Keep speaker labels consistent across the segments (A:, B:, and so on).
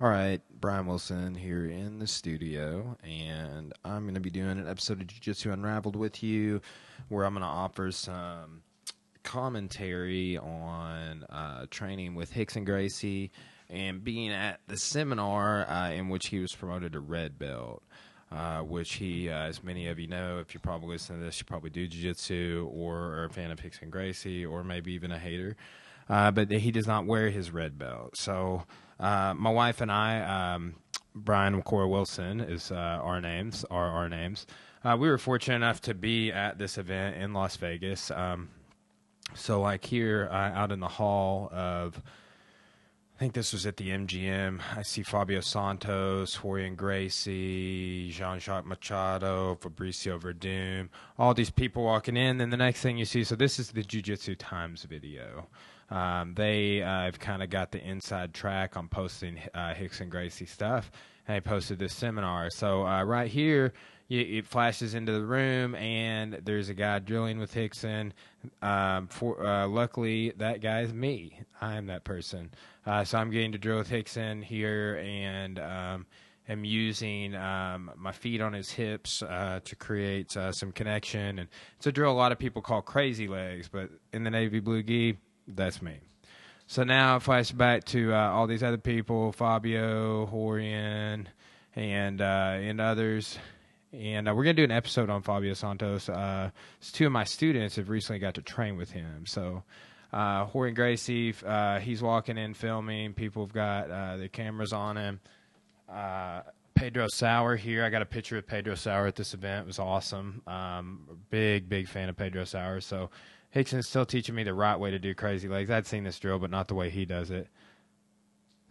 A: All right, Brian Wilson here in the studio, and I'm going to be doing an episode of Jiu Jitsu Unraveled with you where I'm going to offer some commentary on uh, training with Rickson Gracie and being at the seminar uh, in which he was promoted to red belt. Uh, which he, uh, as many of you know, if you're probably listening to this, you probably do jiu-jitsu or are a fan of Rickson Gracie or maybe even a hater. Uh, but he does not wear his red belt. So uh, my wife and I, um, Brian Cora Wilson is uh, our names, are our names. Uh, we were fortunate enough to be at this event in Las Vegas. Um, so, like here uh, out in the hall of, I think this was at the MGM. I see Fabio Santos, Rorion Gracie, Jean Jacques Machado, Fabricio Werdum, all these people walking in. Then the next thing you see, so this is the Jiu Jitsu Times video. Um, they uh, have kind of got the inside track on posting uh, Rickson Gracie stuff. And they posted this seminar. So uh, right here, it flashes into the room, and there's a guy drilling with Rickson. Um, for uh, luckily, that guy is me. I am that person. Uh, so I'm getting to drill with Rickson here, and um, am using um, my feet on his hips uh, to create uh, some connection. And it's a drill a lot of people call crazy legs, but in the navy blue gi, that's me. So now flash back to uh, all these other people, Fabio, Rorion, and uh, and others. And uh, we're gonna do an episode on Fabio Santos. Uh, two of my students have recently got to train with him. So uh, Rorion Gracie, uh, he's walking in filming. People have got uh, their cameras on him. Pedro Sauer here. I got a picture of Pedro Sauer at this event. It was awesome. Um, big, big fan of Pedro Sauer. So Rickson's still teaching me the right way to do crazy legs. I'd seen this drill, but not the way he does it.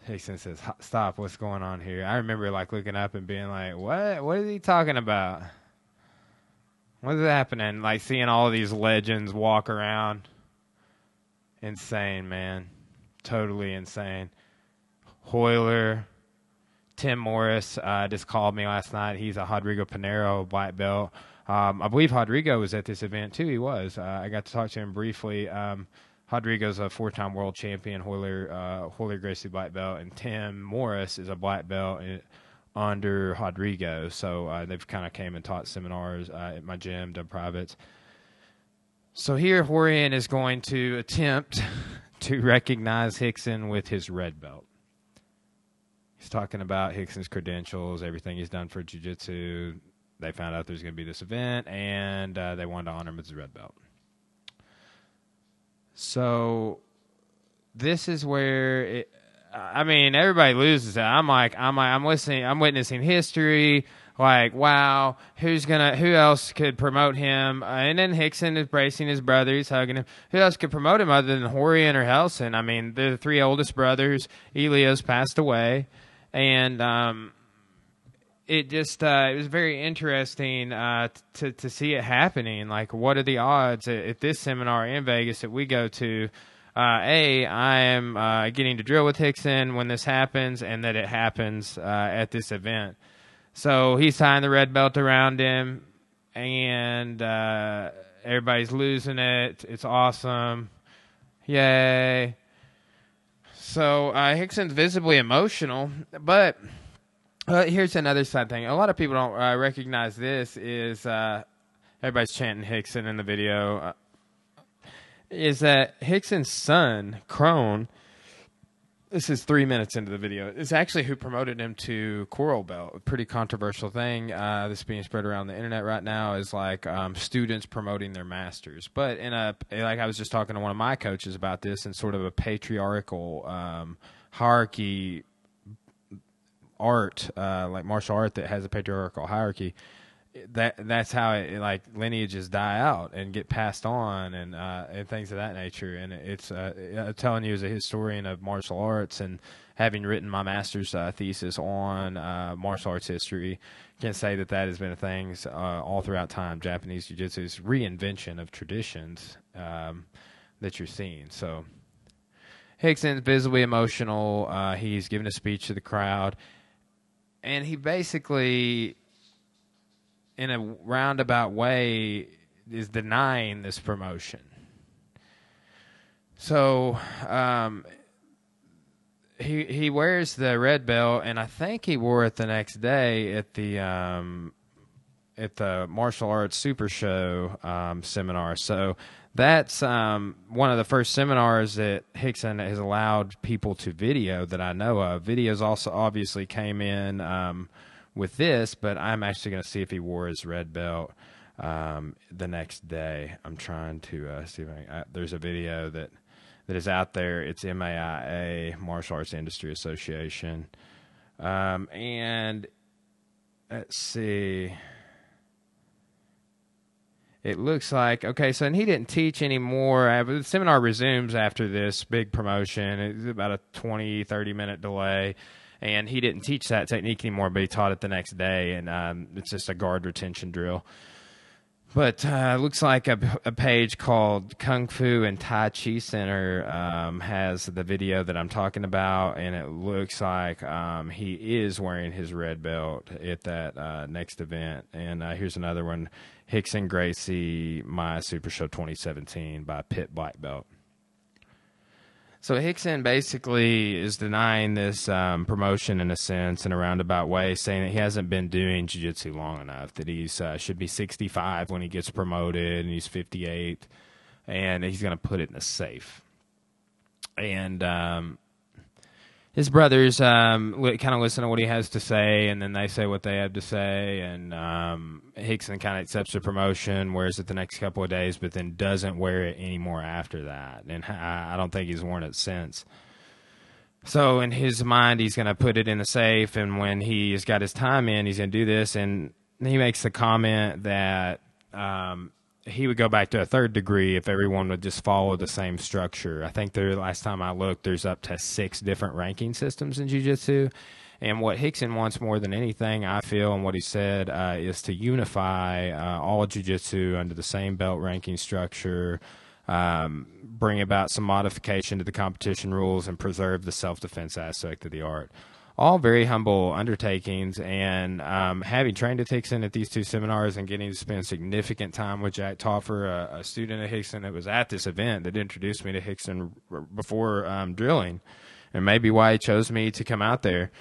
A: Rickson says, "Stop! What's going on here?" I remember like looking up and being like, "What? What is he talking about? What's happening?" Like seeing all these legends walk around. Insane, man. Totally insane. Royler, Tim Morris uh, just called me last night. He's a Rodrigo Pinheiro black belt. Um, I believe Rodrigo was at this event too. He was. Uh, I got to talk to him briefly. Um, Rodrigo's a four-time world champion, Royler, uh, Gracie black belt, and Tim Morris is a black belt under Rodrigo. So uh, they've kind of came and taught seminars uh, at my gym, done privates. So here, Rorion is going to attempt to recognize Rickson with his red belt. He's talking about Rickson's credentials, everything he's done for jiu-jitsu, they found out there's going to be this event, and uh, they wanted to honor him as a red belt. So this is where it, I mean everybody loses it. I'm like I'm like, I'm listening. I'm witnessing history. Like wow, who's gonna? Who else could promote him? Uh, and then Rickson is bracing his brother. He's hugging him. Who else could promote him other than Rorion or Relson? I mean, they're the three oldest brothers. Elias passed away, and um, it just uh, it was very interesting uh, to to see it happening. Like, what are the odds at, this seminar in Vegas that we go to? Uh, a, I am uh, getting to drill with Rickson when this happens, and that it happens uh, at this event. So he's tying the red belt around him, and uh, everybody's losing it. It's awesome, yay! So Rickson's visibly emotional, but uh, here's another side thing. A lot of people don't uh, recognize this. Is uh, everybody's chanting Rickson in the video? Uh, is that Rickson's son, Kron? This is three minutes into the video. Is actually who promoted him to Coral Belt. A pretty controversial thing. Uh, this being spread around the internet right now is like um, students promoting their masters. But in a like I was just talking to one of my coaches about this in sort of a patriarchal um, hierarchy art, uh, like martial art that has a patriarchal hierarchy, that that's how it, like lineages die out and get passed on and uh, and things of that nature. And it's uh, I'm telling you as a historian of martial arts and having written my master's uh, thesis on uh, martial arts history, can say that that has been a thing uh, all throughout time. Japanese jiu-jitsu's reinvention of traditions um, that you're seeing. So. Rickson's visibly emotional. Uh, he's giving a speech to the crowd and he basically, in a roundabout way, is denying this promotion. So, um, he he wears the red belt, and I think he wore it the next day at the um, at the martial arts super show um, seminar. So that's um, one of the first seminars that Rickson has allowed people to video that I know of. Videos also obviously came in um, with this, but I'm actually going to see if he wore his red belt um, the next day. I'm trying to uh, see if I, uh, there's a video that that is out there. It's MAIA, Martial Arts Industry Association, um, and let's see it looks like okay so and he didn't teach anymore. Uh, the seminar resumes after this big promotion. It's about a 20 30 minute delay. And he didn't teach that technique anymore but he taught it the next day. And um, it's just a guard retention drill but uh, looks like a, a, page called Kung Fu and Tai Chi Center um, has the video that I'm talking about, and it looks like um, he is wearing his red belt at that uh, next event. And uh, here's another one Rickson Gracie, MAIA Super Show 2017 by Pit Black Belt. So Rickson basically is denying this um, promotion in a sense, in a roundabout way, saying that he hasn't been doing jiu-jitsu long enough, that he uh, should be 65 when he gets promoted, and he's 58, and he's going to put it in a safe. And um, his brothers um, kind of listen to what he has to say, and then they say what they have to say. And um, Rickson kind of accepts the promotion, wears it the next couple of days, but then doesn't wear it anymore after that. And I, I don't think he's worn it since. So in his mind, he's going to put it in the safe, and when he's got his time in, he's going to do this. And he makes the comment that um, he would go back to a third degree if everyone would just follow the same structure. I think the last time I looked, there's up to six different ranking systems in jiu-jitsu. And what Rickson wants more than anything, I feel, and what he said, uh, is to unify uh, all jiu-jitsu under the same belt ranking structure, um, bring about some modification to the competition rules, and preserve the self-defense aspect of the art all very humble undertakings. And um, having trained at Rickson at these two seminars and getting to spend significant time with Jack Toffer, a, a student at Rickson that was at this event that introduced me to Rickson before um, drilling, and maybe why he chose me to come out there.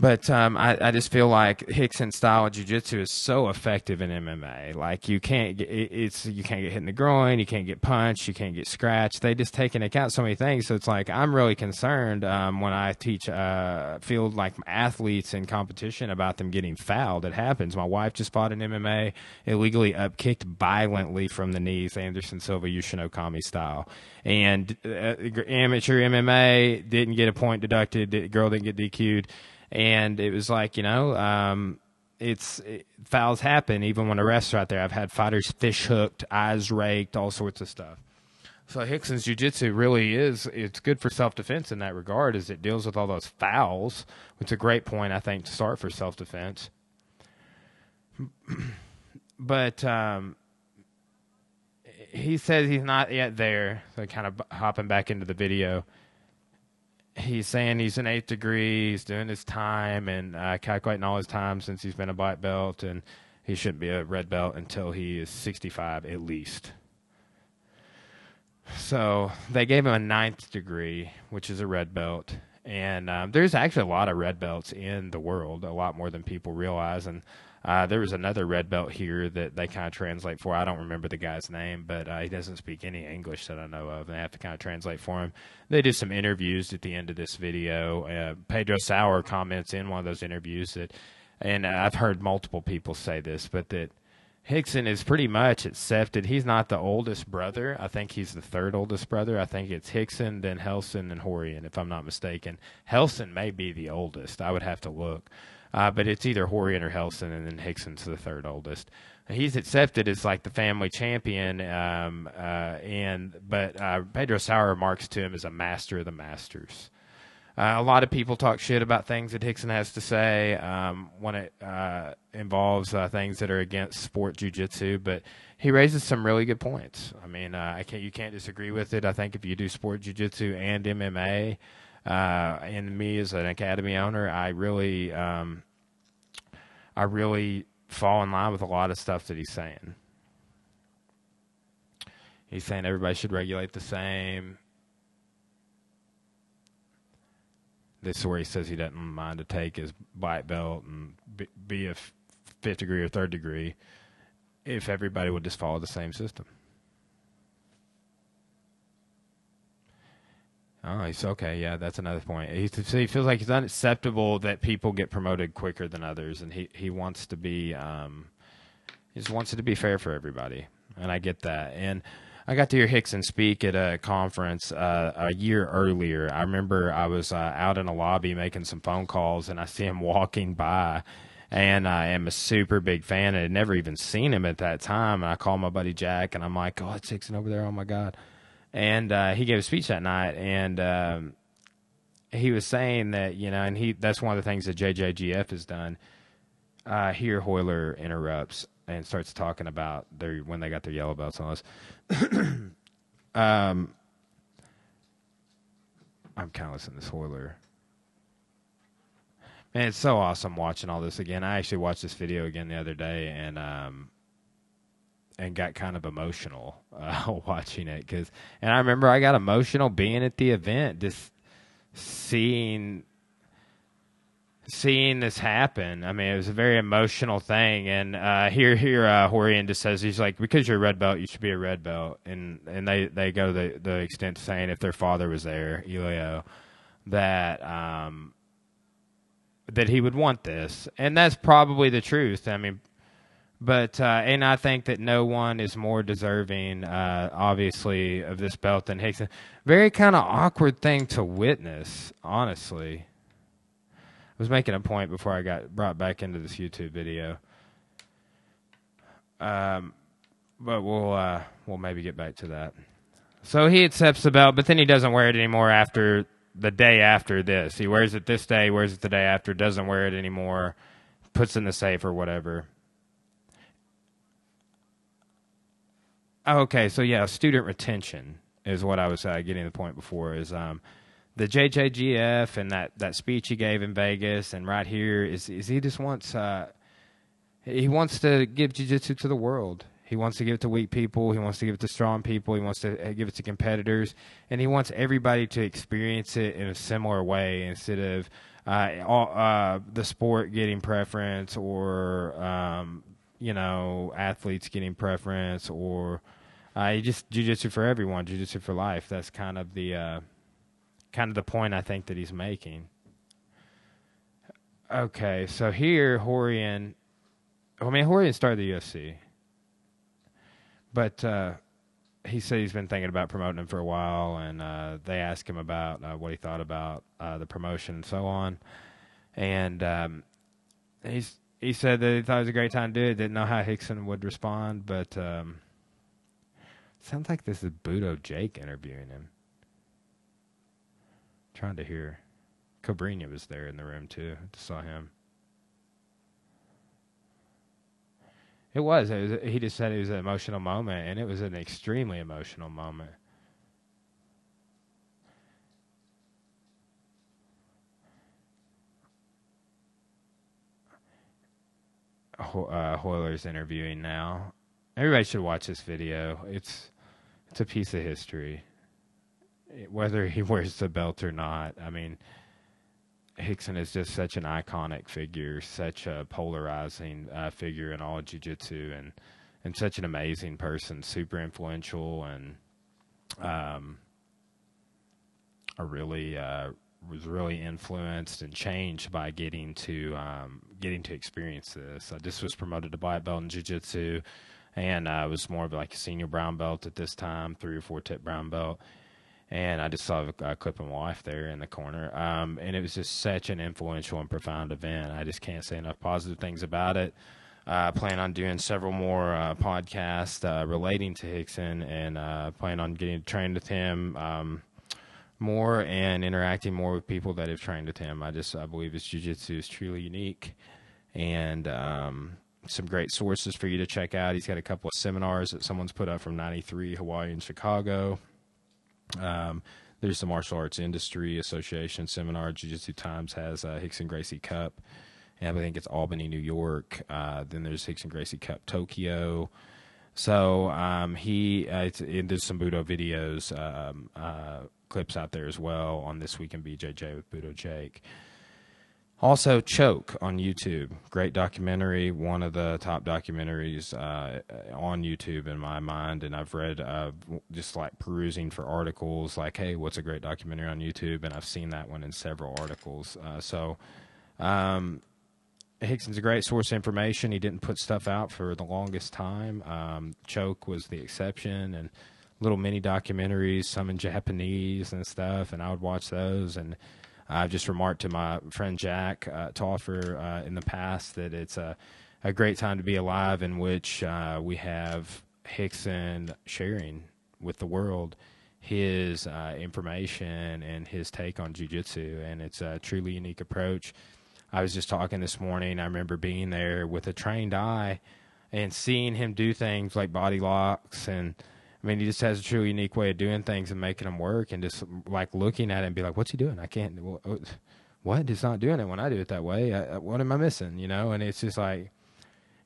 A: But um, I, I just feel like Rickson style of jiu-jitsu is so effective in MMA. Like you can't get it's you can't get hit in the groin, you can't get punched, you can't get scratched. They just take into account so many things. So it's like I'm really concerned um, when I teach uh, field like athletes in competition about them getting fouled. It happens. My wife just fought in MMA, illegally upkicked violently from the knees, Anderson Silva Yushin Okami style, and uh, amateur MMA didn't get a point deducted. Girl didn't get DQ'd and it was like you know um, it's it, fouls happen even when arrests are out there. I've had fighters fish hooked, eyes raked, all sorts of stuff. So Rickson's jiu-jitsu really is it's good for self-defense in that regard as it deals with all those fouls. It's a great point I think to start for self-defense. but um, he says he's not yet there. So kind of hopping back into the video he's saying he's an eighth degree. He's doing his time and uh, calculating all his time since he's been a black belt, and he shouldn't be a red belt until he is 65 at least. So they gave him a ninth degree, which is a red belt. And um, there's actually a lot of red belts in the world, a lot more than people realize. And uh, there was another red belt here that they kind of translate for. I don't remember the guy's name, but uh, he doesn't speak any English that I know of, and they have to kind of translate for him. They do some interviews at the end of this video. Uh, Pedro Sauer comments in one of those interviews that, and I've heard multiple people say this, but that Rickson is pretty much accepted. He's not the oldest brother. I think he's the third oldest brother. I think it's Rickson, then Relson, and Rorion, if I'm not mistaken. Relson may be the oldest. I would have to look. Uh, but it's either Rorion or Relson, and then Rickson's the third oldest. He's accepted as like the family champion, um, uh, and but uh, Pedro Sauer marks to him as a master of the masters. Uh, a lot of people talk shit about things that Rickson has to say um, when it uh, involves uh, things that are against sport jujitsu, but he raises some really good points. I mean, I can't you can't disagree with it. I think if you do sport jujitsu and MMA, uh, and me as an academy owner, I really, um, I really fall in line with a lot of stuff that he's saying. He's saying everybody should regulate the same. this is where he says he doesn't mind to take his black belt and be, a fifth degree or third degree if everybody would just follow the same system. Oh, he's okay. Yeah, that's another point. He, he feels like it's unacceptable that people get promoted quicker than others, and he, he wants to be um, he just wants it to be fair for everybody, and I get that. And I got to hear Rickson speak at a conference uh, a year earlier. I remember I was uh, out in a lobby making some phone calls, and I see him walking by, and I am a super big fan. I had never even seen him at that time. And I call my buddy Jack, and I'm like, "Oh, it's Rickson over there! Oh my god!" And uh, he gave a speech that night, and um, he was saying that you know, and he that's one of the things that JJGF has done. Uh, here, Royler interrupts and starts talking about their when they got their yellow belts on us. um, I'm kind of listening to this Royler. Man, it's so awesome watching all this again. I actually watched this video again the other day, and um, and got kind of emotional uh, watching it because and I remember I got emotional being at the event just seeing seeing this happen. I mean, it was a very emotional thing. And uh, here, here, uh, Rorion just says he's like, because you're a red belt, you should be a red belt. And and they they go the the extent to saying if their father was there, Elio, that um that he would want this, and that's probably the truth. I mean, but uh, and I think that no one is more deserving, uh, obviously, of this belt than Rickson. Very kind of awkward thing to witness, honestly. I was making a point before I got brought back into this YouTube video. Um, but we'll uh, we'll maybe get back to that. So he accepts the belt, but then he doesn't wear it anymore after the day after this. He wears it this day, wears it the day after, doesn't wear it anymore, puts in the safe or whatever. Okay, so yeah, student retention is what I was uh, getting the point before. Is um, the JJGF and that, that speech he gave in Vegas and right here is is he just wants uh, he wants to give jiu-jitsu to the world. He wants to give it to weak people. He wants to give it to strong people. He wants to uh, give it to competitors, and he wants everybody to experience it in a similar way instead of uh, all, uh, the sport getting preference or um, you know athletes getting preference or uh, just jujitsu for everyone, jujitsu for life. That's kind of the uh, kind of the point I think that he's making. Okay, so here Rorion, I mean Rorion started the UFC, but uh, he said he's been thinking about promoting him for a while, and uh, they asked him about uh, what he thought about uh, the promotion and so on, and um, he's he said that he thought it was a great time to do it. Didn't know how Rickson would respond, but. Um, Sounds like this is Budo Jake interviewing him. trying to hear. Cobrinha was there in the room too. I saw him. It was. It was. He just said it was an emotional moment, and it was an extremely emotional moment. Uh, Royler's interviewing now. Everybody should watch this video. It's it's a piece of history. Whether he wears the belt or not, I mean, Rickson is just such an iconic figure, such a polarizing uh, figure in all jiu-jitsu, and and such an amazing person, super influential, and um, a really uh, was really influenced and changed by getting to um, getting to experience this. Uh, this was promoted to black belt in jiu-jitsu and I was more of like a senior brown belt at this time, three or four tip brown belt. And I just saw a, clip of my wife there in the corner. Um, and it was just such an influential and profound event. I just can't say enough positive things about it. I uh, plan on doing several more uh, podcasts uh, relating to Rickson and uh, plan on getting trained with him um, more and interacting more with people that have trained with him. I just I believe his jiu-jitsu is truly unique. And um, some great sources for you to check out. He's got a couple of seminars that someone's put up from 93 Hawaii and Chicago. Um, there's the Martial Arts Industry Association seminar. Jiu Jitsu Times has uh, Rickson Gracie Cup. And I think it's Albany, New York. Uh, then there's Rickson Gracie Cup Tokyo. So um, he uh, there's some Budo videos um, uh, clips out there as well on This Week in BJJ with Budo Jake. Also, Choke on YouTube. Great documentary. One of the top documentaries uh, on YouTube in my mind. And I've read uh, just like perusing for articles like, hey, what's a great documentary on YouTube? And I've seen that one in several articles. Uh, so, um, Rickson's a great source of information. He didn't put stuff out for the longest time. Um, Choke was the exception. And little mini documentaries, some in Japanese and stuff. And I would watch those. And I've just remarked to my friend Jack uh, Toffer uh, in the past that it's a, a great time to be alive in which uh, we have Rickson sharing with the world his uh, information and his take on jiu-jitsu. And it's a truly unique approach. I was just talking this morning. I remember being there with a trained eye and seeing him do things like body locks and I mean, he just has a truly unique way of doing things and making them work, and just like looking at it and be like, "What's he doing? I can't. What? He's not doing it when I do it that way. I, what am I missing? You know?" And it's just like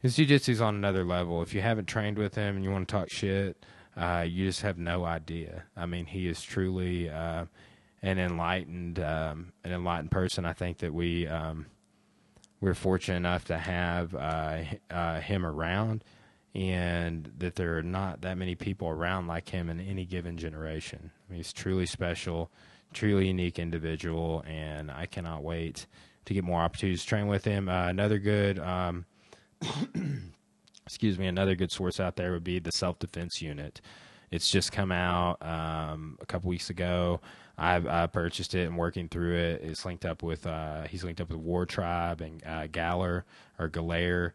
A: his jujitsu's on another level. If you haven't trained with him and you want to talk shit, uh, you just have no idea. I mean, he is truly uh, an enlightened, um, an enlightened person. I think that we um, we're fortunate enough to have uh, uh him around and that there are not that many people around like him in any given generation. I mean, he's truly special, truly unique individual, and I cannot wait to get more opportunities to train with him. Uh, another good, um, excuse me, another good source out there would be the Self Defense Unit. It's just come out um, a couple weeks ago. I've I purchased it and working through it. It's linked up with uh, he's linked up with War Tribe and uh, Galler or Galair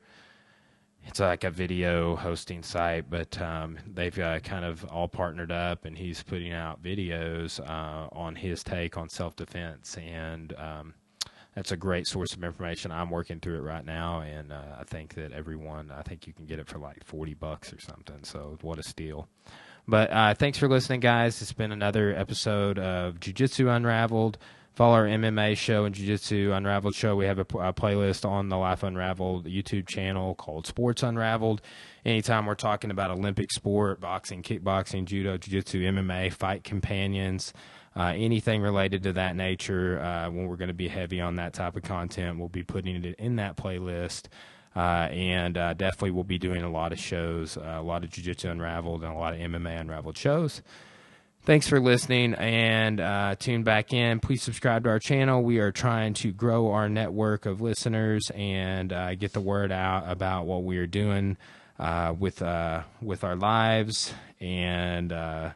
A: it's like a video hosting site, but um, they've uh, kind of all partnered up, and he's putting out videos uh, on his take on self defense, and um, that's a great source of information. I'm working through it right now, and uh, I think that everyone, I think you can get it for like forty bucks or something. So what a steal! But uh, thanks for listening, guys. It's been another episode of Jiu Jitsu Unraveled follow our MMA show and Jiu Jitsu Unraveled show. We have a, a, playlist on the Life Unraveled YouTube channel called Sports Unraveled. Anytime we're talking about Olympic sport, boxing, kickboxing, judo, Jiu Jitsu, MMA, fight companions, uh, anything related to that nature, uh, when we're going to be heavy on that type of content, we'll be putting it in that playlist. Uh, and uh, definitely we'll be doing a lot of shows, uh, a lot of Jiu Jitsu Unraveled and a lot of MMA Unraveled shows. Thanks for listening and uh, tune back in. Please subscribe to our channel. We are trying to grow our network of listeners and uh, get the word out about what we are doing uh, with uh, with our lives and uh,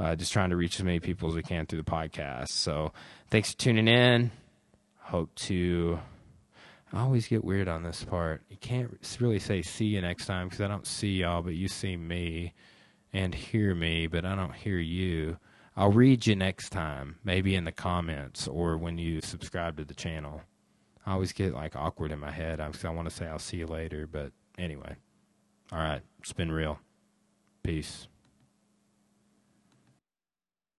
A: uh, just trying to reach as many people as we can through the podcast. So thanks for tuning in. Hope to. I always get weird on this part. You can't really say see you next time because I don't see y'all, but you see me and hear me, but I don't hear you. I'll read you next time, maybe in the comments or when you subscribe to the channel. I always get like awkward in my head because I want to say I'll see you later, but anyway. All right, it's been real. Peace.